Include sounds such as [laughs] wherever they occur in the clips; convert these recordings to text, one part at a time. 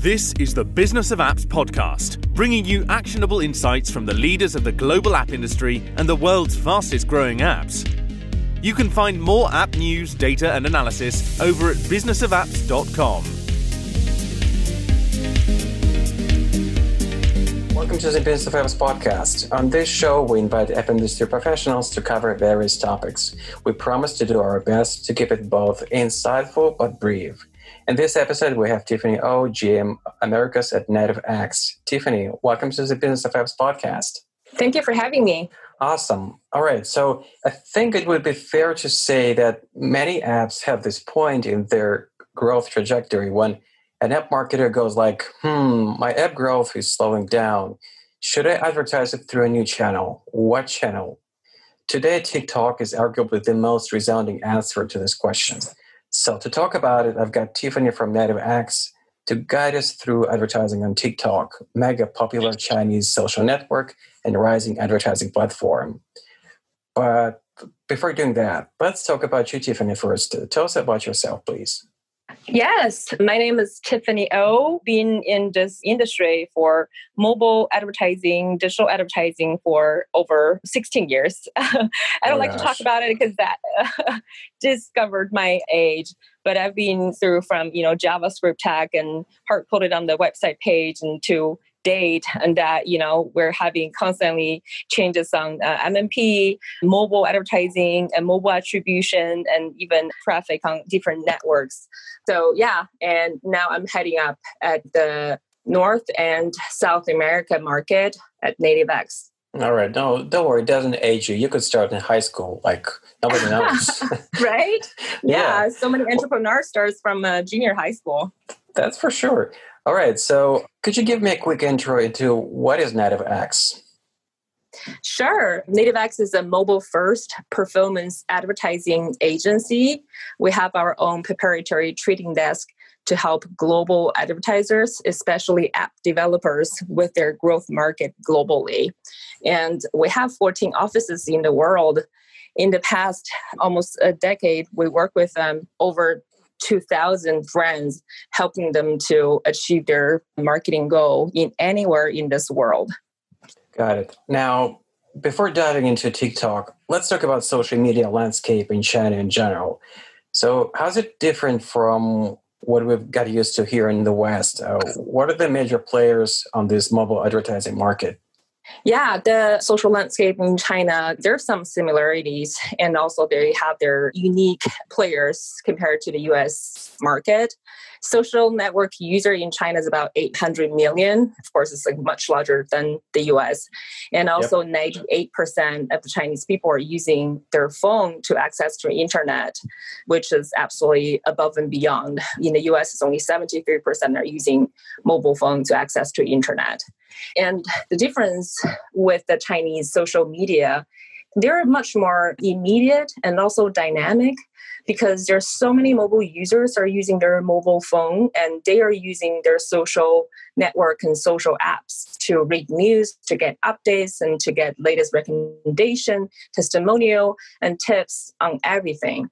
This is the Business of Apps podcast, bringing you actionable insights from the leaders of the global app industry and the world's fastest growing apps. You can find more app news, data, and analysis over at businessofapps.com. Welcome to the Business of Apps podcast. On this show, we invite app industry professionals to cover various topics. We promise to do our best to keep it both insightful but brief. In this episode, we have Tiffany Ou, GM Americas at NativeX. Tiffany, welcome to the Business of Apps podcast. Thank you for having me. Awesome. All right. So I think it would be fair to say that many apps have this point in their growth trajectory when an app marketer goes like, hmm, my app growth is slowing down. Should I advertise it through a new channel? What channel? Today, TikTok is arguably the most resounding answer to this question. So to talk about it, I've got Tiffany from NativeX to guide us through advertising on TikTok, mega popular Chinese social network and rising advertising platform. But before doing that, let's talk about you, Tiffany, first. Tell us about yourself, please. Yes, my name is Tiffany Ou. Been in this industry for mobile advertising, digital advertising for over 16 years. [laughs] I don't oh like gosh. to talk about it because that uh, [laughs] discovered my age. But I've been through from you know JavaScript tag and hard coded on the website page and to date and that you know we're having constantly changes on uh, mmp mobile advertising and mobile attribution and even traffic on different networks. So yeah and now i'm heading up at the north and south america market at nativex all right no don't worry it doesn't age you. You could start in high school like nobody [laughs] knows. [laughs] Right? [laughs] Yeah. yeah. so many entrepreneurs starts from uh, junior high school. That's for sure all right. So, could you give me a quick intro into what is NativeX? Sure. NativeX is a mobile first performance advertising agency. We have our own proprietary trading desk to help global advertisers, especially app developers, with their growth market globally. And we have 14 offices in the world. In the past almost a decade, we work with um, over 2,000 brands, helping them to achieve their marketing goal in anywhere in this world. Got it. Now, before diving into TikTok, let's talk about social media landscape in China in general. So, how's it different from what we've got used to here in the West? Uh, what are the major players on this mobile advertising market? Yeah, the social landscape in China, there's some similarities, and also they have their unique players compared to the US market. Social network user in China is about 800 million. Of course, it's like much larger than the US. And also, yep. 98% of the Chinese people are using their phone to access the internet, which is absolutely above and beyond. In the US, it's only 73% are using mobile phone to access the internet. And the difference with the Chinese social media, they're much more immediate and also dynamic because there's so many mobile users are using their mobile phone and they are using their social network and social apps to read news to get updates and to get latest recommendation testimonial and tips on everything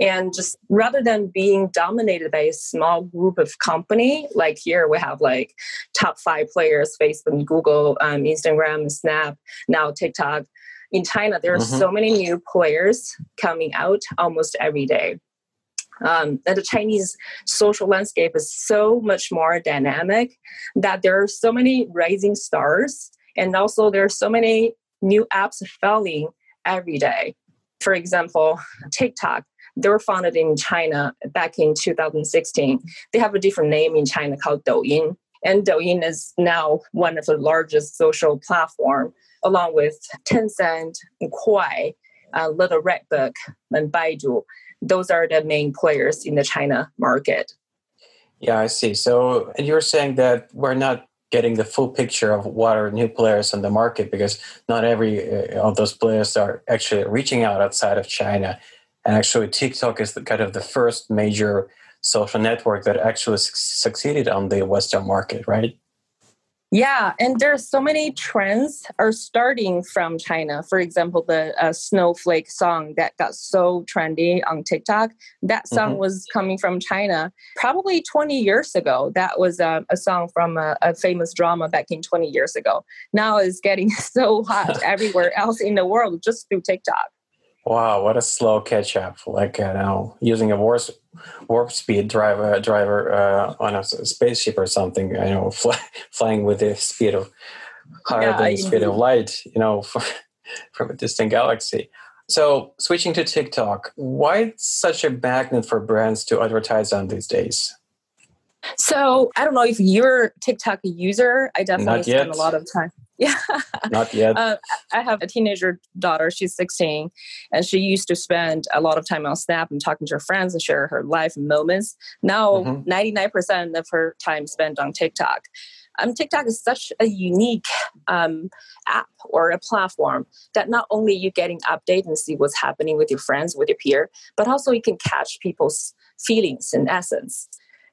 and just rather than being dominated by a small group of company like here we have like top five players facebook google um, instagram snap now tiktok in china there are mm-hmm. so many new players coming out almost every day um, and the Chinese social landscape is so much more dynamic that there are so many rising stars, and also there are so many new apps falling every day. For example, TikTok they were founded in China back in 2016. They have a different name in China called Douyin. And Douyin is now one of the largest social platform, along with Tencent Kuai, uh, Little Red Book, and Baidu. Those are the main players in the China market. Yeah, I see. So you're saying that we're not getting the full picture of what are new players on the market because not every uh, of those players are actually reaching out outside of China and actually, TikTok is the, kind of the first major social network that actually su- succeeded on the Western market, right? Yeah, and there's so many trends are starting from China. For example, the uh, snowflake song that got so trendy on TikTok, that song mm-hmm. was coming from China probably 20 years ago. That was uh, a song from a, a, famous drama back in 20 years ago. Now it's getting [laughs] so hot [laughs] everywhere else in the world just through TikTok. Wow, what a slow catch up! Like you know, using a warp, warp speed driver driver uh, on a spaceship or something. You know, [laughs] fly, flying with the speed of higher yeah, than the speed of light. You know, [laughs] from a distant galaxy. So, switching to TikTok, why such a magnet for brands to advertise on these days? So, I don't know if you're a TikTok user. I definitely spend a lot of time. Yeah. Not yet. Uh, I have a teenager daughter. She's 16, and she used to spend a lot of time on Snap and talking to her friends and share her life moments. Now, mm-hmm. 99% of her time spent on TikTok. Um, TikTok is such a unique um, app or a platform that not only you getting update and see what's happening with your friends, with your peer, but also you can catch people's feelings and essence.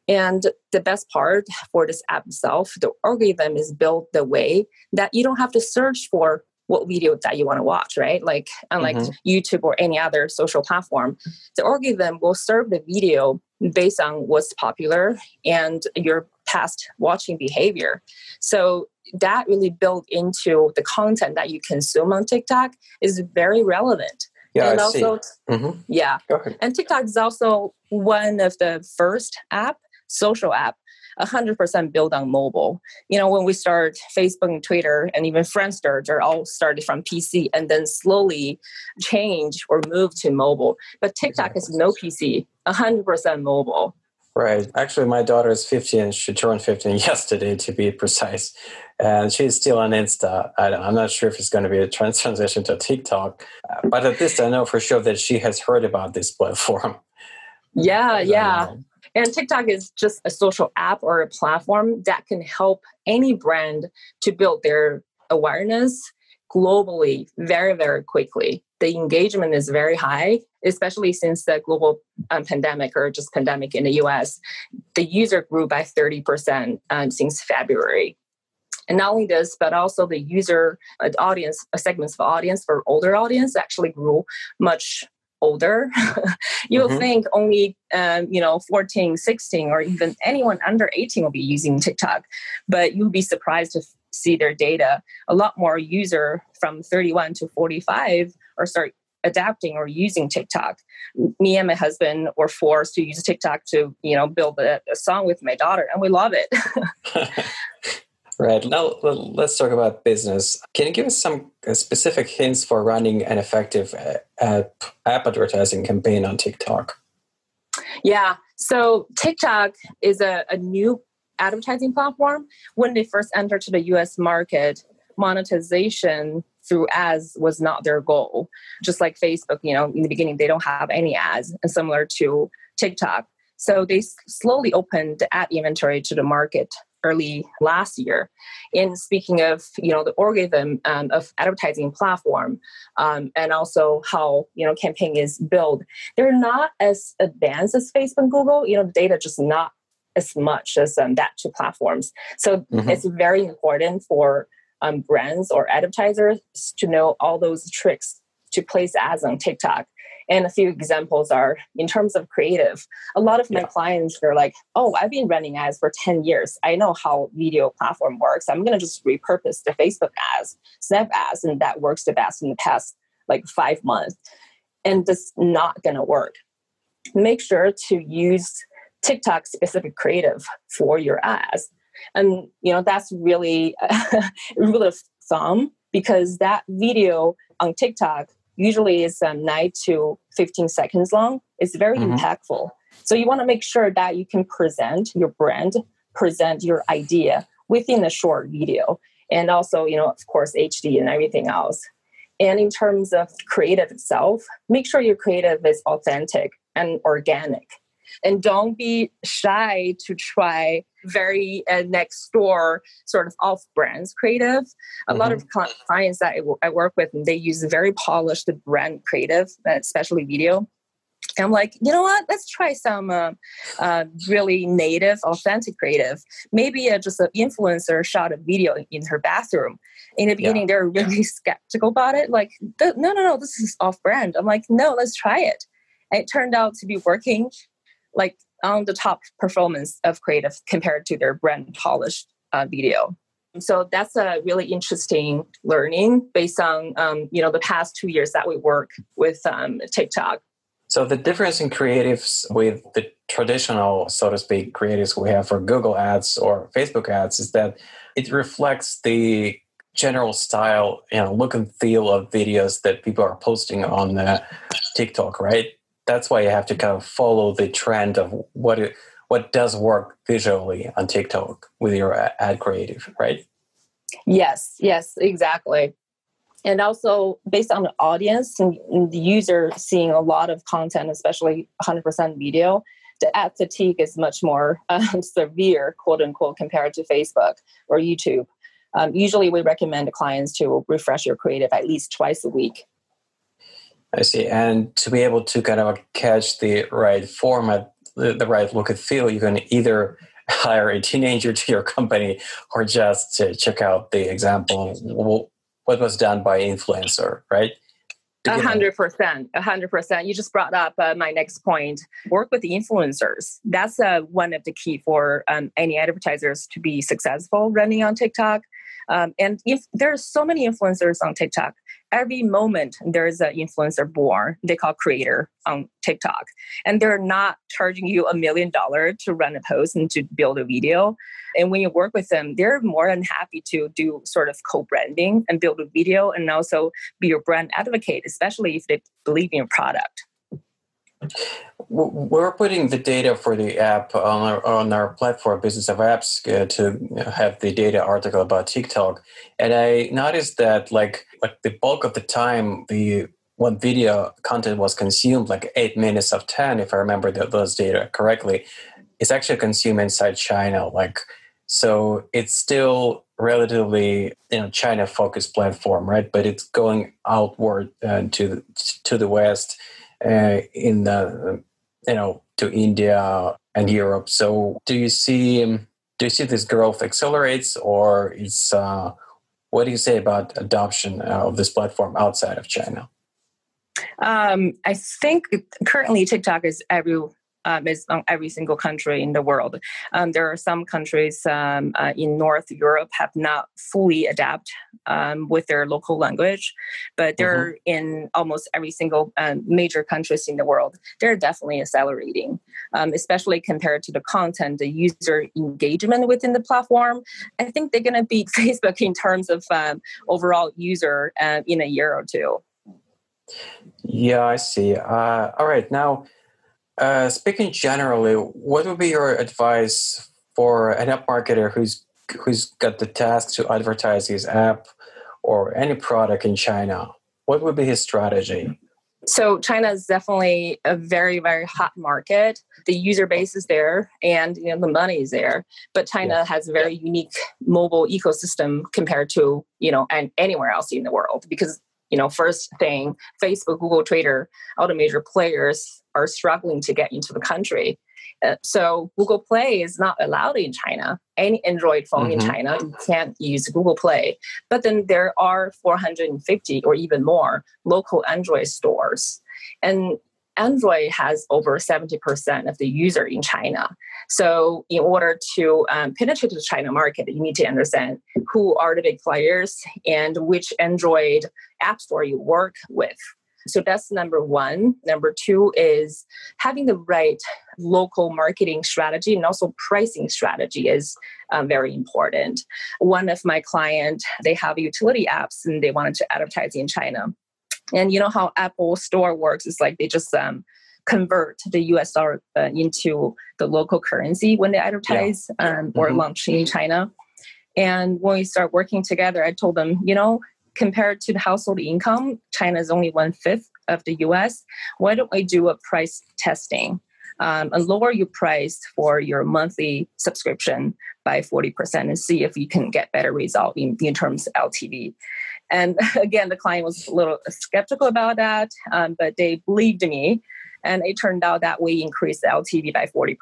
And the best part for this app itself, the algorithm is built the way that you don't have to search for what video that you want to watch, right? Like unlike mm-hmm. YouTube or any other social platform, the algorithm will serve the video based on what's popular and your past watching behavior. So that really built into the content that you consume on TikTok is very relevant. Yeah, and I also, see. Mm-hmm. Yeah. And TikTok is also one of the first app social app 100% built on mobile. You know, when we start Facebook and Twitter and even Friendster, they're all started from PC and then slowly change or move to mobile. But TikTok is no PC, 100% mobile. Right. Actually, my daughter is 15. She turned 15 [laughs] yesterday, to be precise. And she's still on Insta. I, am not sure if it's going to be a trans transition to TikTok. But at least I know for sure that she has heard about this platform. Yeah, [laughs] yeah. And TikTok is just a social app or a platform that can help any brand to build their awareness globally very, very quickly. The engagement is very high, especially since the global um, pandemic or just pandemic in the US. The user grew by 30% um, since February. And not only this, but also the user uh, audience, uh, segments of audience for older audience actually grew much older [laughs] you'll mm-hmm. think only um, you know 14 16 or even anyone under 18 will be using tiktok but you'll be surprised to see their data. A lot more user from 31 to 45 or start adapting or using tiktok. Me and my husband were forced to use tiktok to you know build a, a song with my daughter and we love it [laughs] [laughs] Right. Now let's talk about business. Can you give us some uh, specific hints for running an effective uh, app, advertising campaign on TikTok? Yeah. So TikTok is a, a new advertising platform. When they first entered to the US market, monetization through ads was not their goal. Just like Facebook, you know, in the beginning, they don't have any ads, and similar to TikTok. So they slowly opened the ad inventory to the market early last year. In speaking of, you know, the algorithm um, of advertising platform um, and also how, you know, campaign is built, they're not as advanced as Facebook and Google. You know, the data just not as much as um, that two platforms. So mm-hmm. it's very important for um, brands or advertisers to know all those tricks to place ads on TikTok. And a few examples are in terms of creative. A lot of my yeah. clients are like, oh, I've been running ads for 10 years. I know how video platform works. I'm going to just repurpose the Facebook ads, Snap ads, and that works the best in the past like five months. And this not going to work. Make sure to use TikTok specific creative for your ads. And you know that's really [laughs] a rule of thumb because that video on TikTok usually is um, 9 to 15 seconds long. It's very mm-hmm. impactful. So you want to make sure that you can present your brand present your idea within a short video. And also you know of course hd and everything else. And in terms of creative itself make sure your creative is authentic and organic. And don't be shy to try very uh, next door sort of off brands creative a mm-hmm. lot of mm-hmm. clients that I work with and they use very polished brand creative especially video And I'm like, you know what? Let's try some uh, uh, really native, authentic creative. Maybe uh, just an influencer shot a video in her bathroom. In the beginning, yeah. they're really [laughs] skeptical about it. Like, no, no, no, this is off brand. I'm like, no, let's try it. And it turned out to be working like on the top performance of creative compared to their brand polished uh, video. So that's a really interesting learning based on um, you know the past two years that we work with um, TikTok. So the difference in creatives with the traditional, so to speak, creatives we have for Google Ads or Facebook Ads is that it reflects the general style, you know, look and feel of videos that people are posting on uh, TikTok, right? That's why you have to kind of follow the trend of what it, what does work visually on TikTok with your ad creative, right? Yes, yes, exactly. And also based on the audience and the user seeing a lot of content, especially 100% video, the ad fatigue is much more um, [laughs] severe, quote unquote, compared to Facebook or YouTube. Um, usually, we recommend clients to refresh your creative at least twice a week. I see. And to be able to kind of catch the right format the, the right look and feel, you can either [laughs] hire a teenager to your company or just to check out the example what was done by influencer, right? A hundred percent, a hundred percent. You just brought up uh, my next point. Work with the influencers. That's uh, one of the key for um, any advertisers to be successful running on TikTok. Um, and if there are so many influencers on TikTok, every moment there's an influencer born they call creator on tiktok. And they're not charging you a million dollar to run a post and to build a video. And when you work with them they're more than happy to do sort of co-branding and build a video and also be your brand advocate especially if they believe in your product we're putting the data for the app on our, on our platform, Business of Apps, uh, to have the data article about TikTok. And I noticed that, like, like the bulk of the time, the one video content was consumed, like eight minutes of 10, if I remember the, those data correctly, is actually consumed inside China. Like, so it's still relatively you know China focused platform, right? But it's going outward uh, to to the west uh, in the you know to India and Europe. So do you see do you see this growth accelerates or is uh, what do you say about adoption uh, of this platform outside of China? Um, I think currently TikTok is every um, is on every single country in the world. Um, there are some countries um, uh, in North Europe have not fully adapt um, with their local language, but they're mm-hmm. in almost every single um, major countries in the world. They're definitely accelerating, um, especially compared to the content, the user engagement within the platform. I think they're going to beat [laughs] Facebook in terms of overall user uh, in a year or two. Yeah, I see. Uh, all right, now uh, speaking generally, what would be your advice for an app marketer who's who's got the task to advertise his app or any product in China? What would be his strategy? So China is definitely a very very hot market. The user base is there, and you know the money is there. But China yeah. has a very unique mobile ecosystem compared to you know and anywhere else in the world because you know first thing Facebook, Google, Twitter, all the major players are struggling to get into the country. Uh, so Google Play is not allowed in China. Any Android phone mm-hmm. in China you can't use Google Play. But then there are 450 or even more local Android stores, and Android has over 70% of the user in China. So in order to um, penetrate the China market, you need to understand who are the big players and which Android app store you work with. So that's number one. Number two is having the right local marketing strategy and also pricing strategy is um, very important. One of my client, they have utility apps and they wanted to advertise in China. And you know how Apple Store works? It's like they just um, convert the US dollar uh, into the local currency when they advertise yeah. um, or mm-hmm. launch in China. And when we start working together, I told them, you know, compared to the household income, China is only one fifth of the US. Why don't we do a price testing um, and lower your price for your monthly subscription by 40% and see if you can get better result in, in terms of LTV. And [laughs] again, the client was a little skeptical about that, um, but they believed me. And it turned out that we increased LTV by 40%.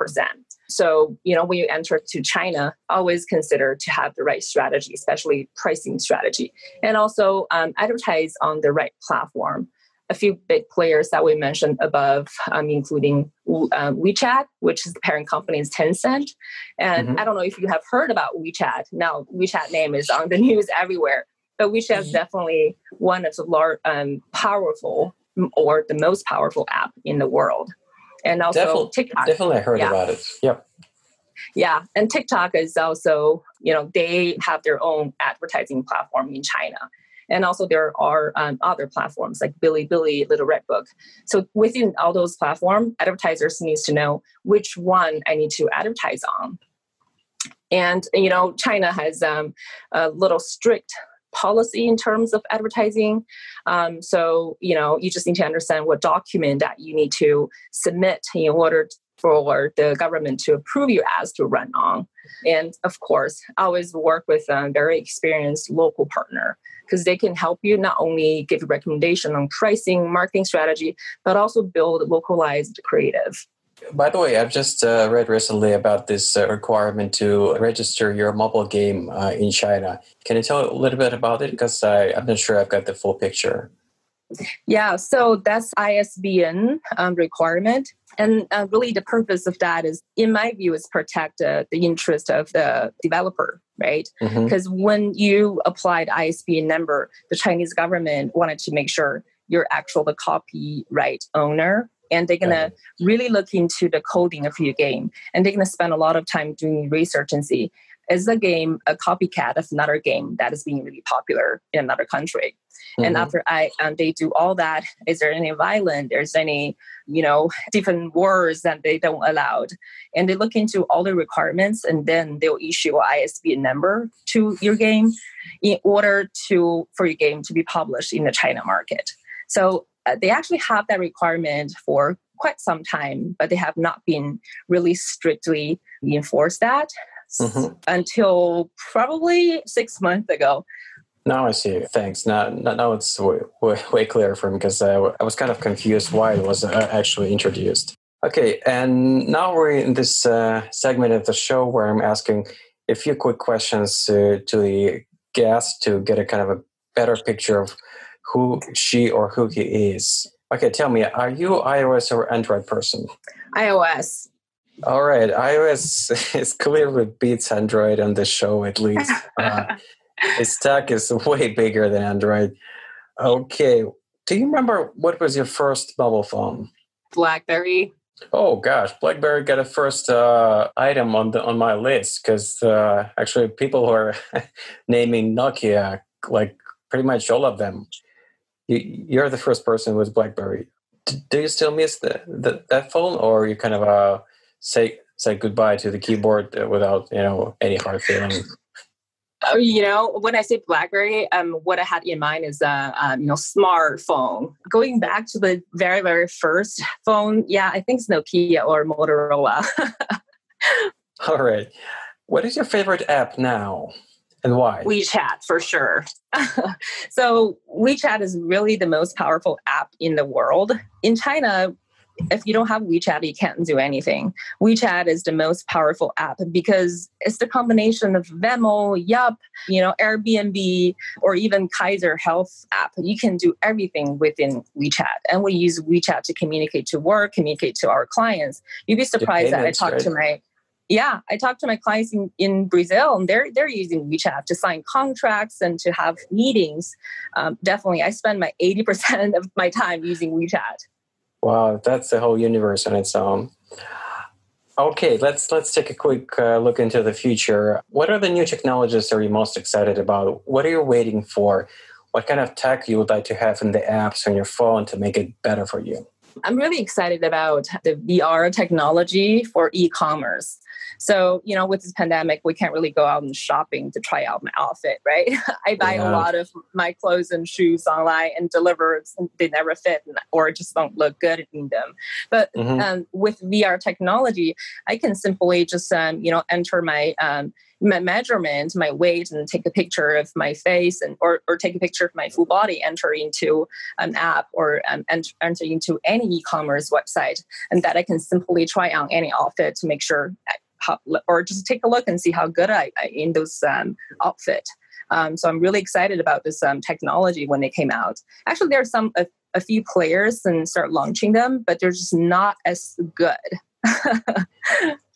So, you know, when you enter to China, always consider to have the right strategy, especially pricing strategy, and also um, advertise on the right platform. A few big players that we mentioned above, um, including uh, WeChat, which is the parent company is Tencent. And mm-hmm. I don't know if you have heard about WeChat. Now, WeChat name is on the [laughs] news everywhere, but WeChat is mm-hmm. definitely one of the large, um, powerful or the most powerful app in the world and also definitely, TikTok. Definitely heard yeah. about it. Yep. Yeah, and TikTok is also, you know, they have their own advertising platform in China. And also there are um, other platforms like Bilibili, Little Red Book. So within all those platforms, advertisers needs to know which one I need to advertise on. And you know, China has um, a little strict policy in terms of advertising. Um, so, you know, you just need to understand what document that you need to submit in order for the government to approve your ads to run on. And of course, always work with a very experienced local partner because they can help you not only give recommendation on pricing, marketing strategy, but also build localized creative. By the way, I've just uh, read recently about this uh, requirement to register your mobile game uh, in China. Can you tell a little bit about it? Because I'm not sure I've got the full picture. Yeah, so that's ISBN um, requirement. And uh, really, the purpose of that is, in my view, is protect uh, the interest of the developer, right? Because mm-hmm. when you applied ISBN number, the Chinese government wanted to make sure you're actual the copyright owner and they're gonna really look into the coding of your game and they're gonna spend a lot of time doing research and see is the game a copycat of another game that is being really popular in another country? Mm-hmm. and after i um, they do all that is there any violence there's any you know different words that they don't allowed? And they look into all the requirements and then they'll issue an isbn number to your game in order to for your game to be published in the china market. So they actually have that requirement for quite some time, but they have not been really strictly enforced that mm-hmm. until probably six months ago. Now I see. Thanks. Now, now it's way, way, way clearer for me because I, I was kind of confused why it was uh, actually introduced. Okay, and now we're in this uh, segment of the show where I'm asking a few quick questions uh, to the guest to get a kind of a better picture of who she or who he is. Okay, tell me, are you iOS or Android person? iOS. All right, iOS [laughs] is clearly beats Android on this show at least. [laughs] Uh, its stack is way bigger than Android. Okay, do you remember what was your first mobile phone? BlackBerry. Oh gosh, BlackBerry got a first uh, item on the on my list because uh, actually people who are [laughs] naming Nokia like pretty much all of them you, are the first person with BlackBerry. Do you still miss the, the that phone, or you kind of uh, say say goodbye to the keyboard without you know any hard feelings? Oh, you know, when I say BlackBerry, um, what I had in mind is a um, you know smartphone. Going back to the very very first phone, yeah, I think it's Nokia or Motorola. [laughs] All right, what is your favorite app now? And why? WeChat for sure. [laughs] so, WeChat is really the most powerful app in the world. In China, if you don't have WeChat, you can't do anything. WeChat is the most powerful app because it's the combination of Venmo, Yup, you know, Airbnb, or even Kaiser Health app. You can do everything within WeChat. And we use WeChat to communicate to work, communicate to our clients. You'd be surprised that I talked right? to my yeah, I talked to my clients in, in Brazil, and they're they're using WeChat to sign contracts and to have meetings. Um, definitely, I spend my eighty percent of my time using WeChat. Wow, that's the whole universe on its own. Okay, let's let's take a quick uh, look into the future. What are the new technologies are you most excited about? What are you waiting for? What kind of tech you would like to have in the apps on your phone to make it better for you? I'm really excited about the VR technology for e-commerce. So, you know, with this pandemic, we can't really go out and shopping to try out my outfit, right? [laughs] I buy yeah. a lot of my clothes and shoes online and deliver, they never fit or just don't look good in them. But mm-hmm. um, with VR technology, I can simply just, um, you know, enter my um, my measurement, my weight, and take a picture of my face and or, or take a picture of my full body, enter into an app or um, enter, enter into any e-commerce website, and that I can simply try on any outfit to make sure how, or just take a look and see how good I, in those um, outfit. Um, so I'm really excited about this um, technology when it came out. Actually, there are some a, a few players and start launching them, but they're just not as good. [laughs]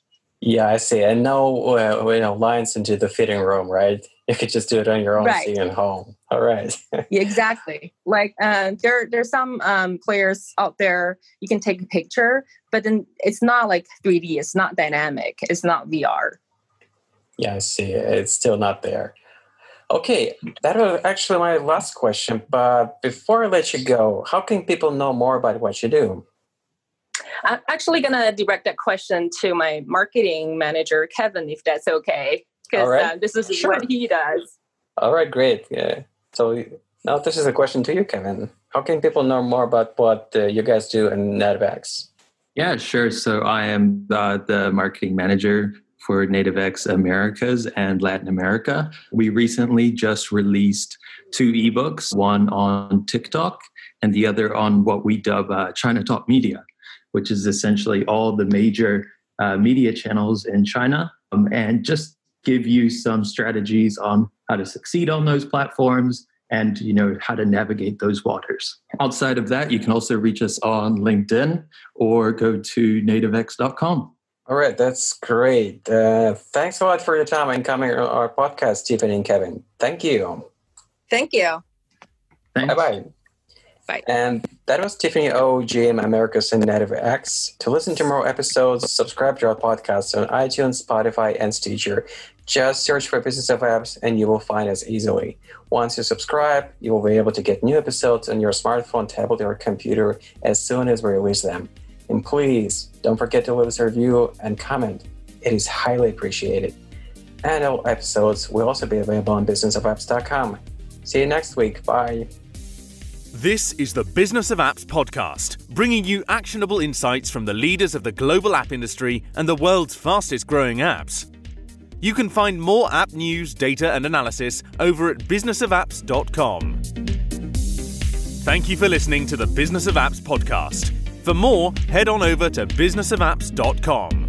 yeah, I see. And no, uh, you know, lines into the fitting room, right? You could just do it on your own, right. at home. All right. yeah, [laughs] exactly. Like uh, there, there's some um, players out there. You can take a picture, but then it's not like 3D. It's not dynamic. It's not VR. Yeah, I see. It's still not there. Okay, that was actually my last question. But before I let you go, how can people know more about what you do? I'm actually going to direct that question to my marketing manager, Kevin, if that's okay, because right. uh, this is sure. what he does. All right, great. Yeah. So now this is a question to you, Kevin. How can people know more about what uh, you guys do in NativeX? Yeah, sure. So I am uh, the marketing manager for NativeX Americas and Latin America. We recently just released two ebooks, one on TikTok and the other on what we dub uh, China Talk Media, which is essentially all the major uh, media channels in China, um, and just give you some strategies on how to succeed on those platforms and you know how to navigate those waters. Outside of that, you can also reach us on LinkedIn or go to nativex.com. All right, that's great. Uh, thanks a lot for your time and coming on our podcast, Tiffany and Kevin. Thank you. Thank you. Bye bye. Bye. And that was Tiffany Ou, GM Americas and X. To listen to more episodes, subscribe to our podcast on iTunes, Spotify, and Stitcher. Just search for Business of Apps and you will find us easily. Once you subscribe, you will be able to get new episodes on your smartphone, tablet, or computer as soon as we release them. And please don't forget to leave us a review and comment. It is highly appreciated. And all episodes will also be available on businessofapps.com. See you next week. Bye. This is the Business of Apps podcast, bringing you actionable insights from the leaders of the global app industry and the world's fastest growing apps. You can find more app news, data, and analysis over at businessofapps.com. Thank you for listening to the Business of Apps podcast. For more, head on over to businessofapps.com.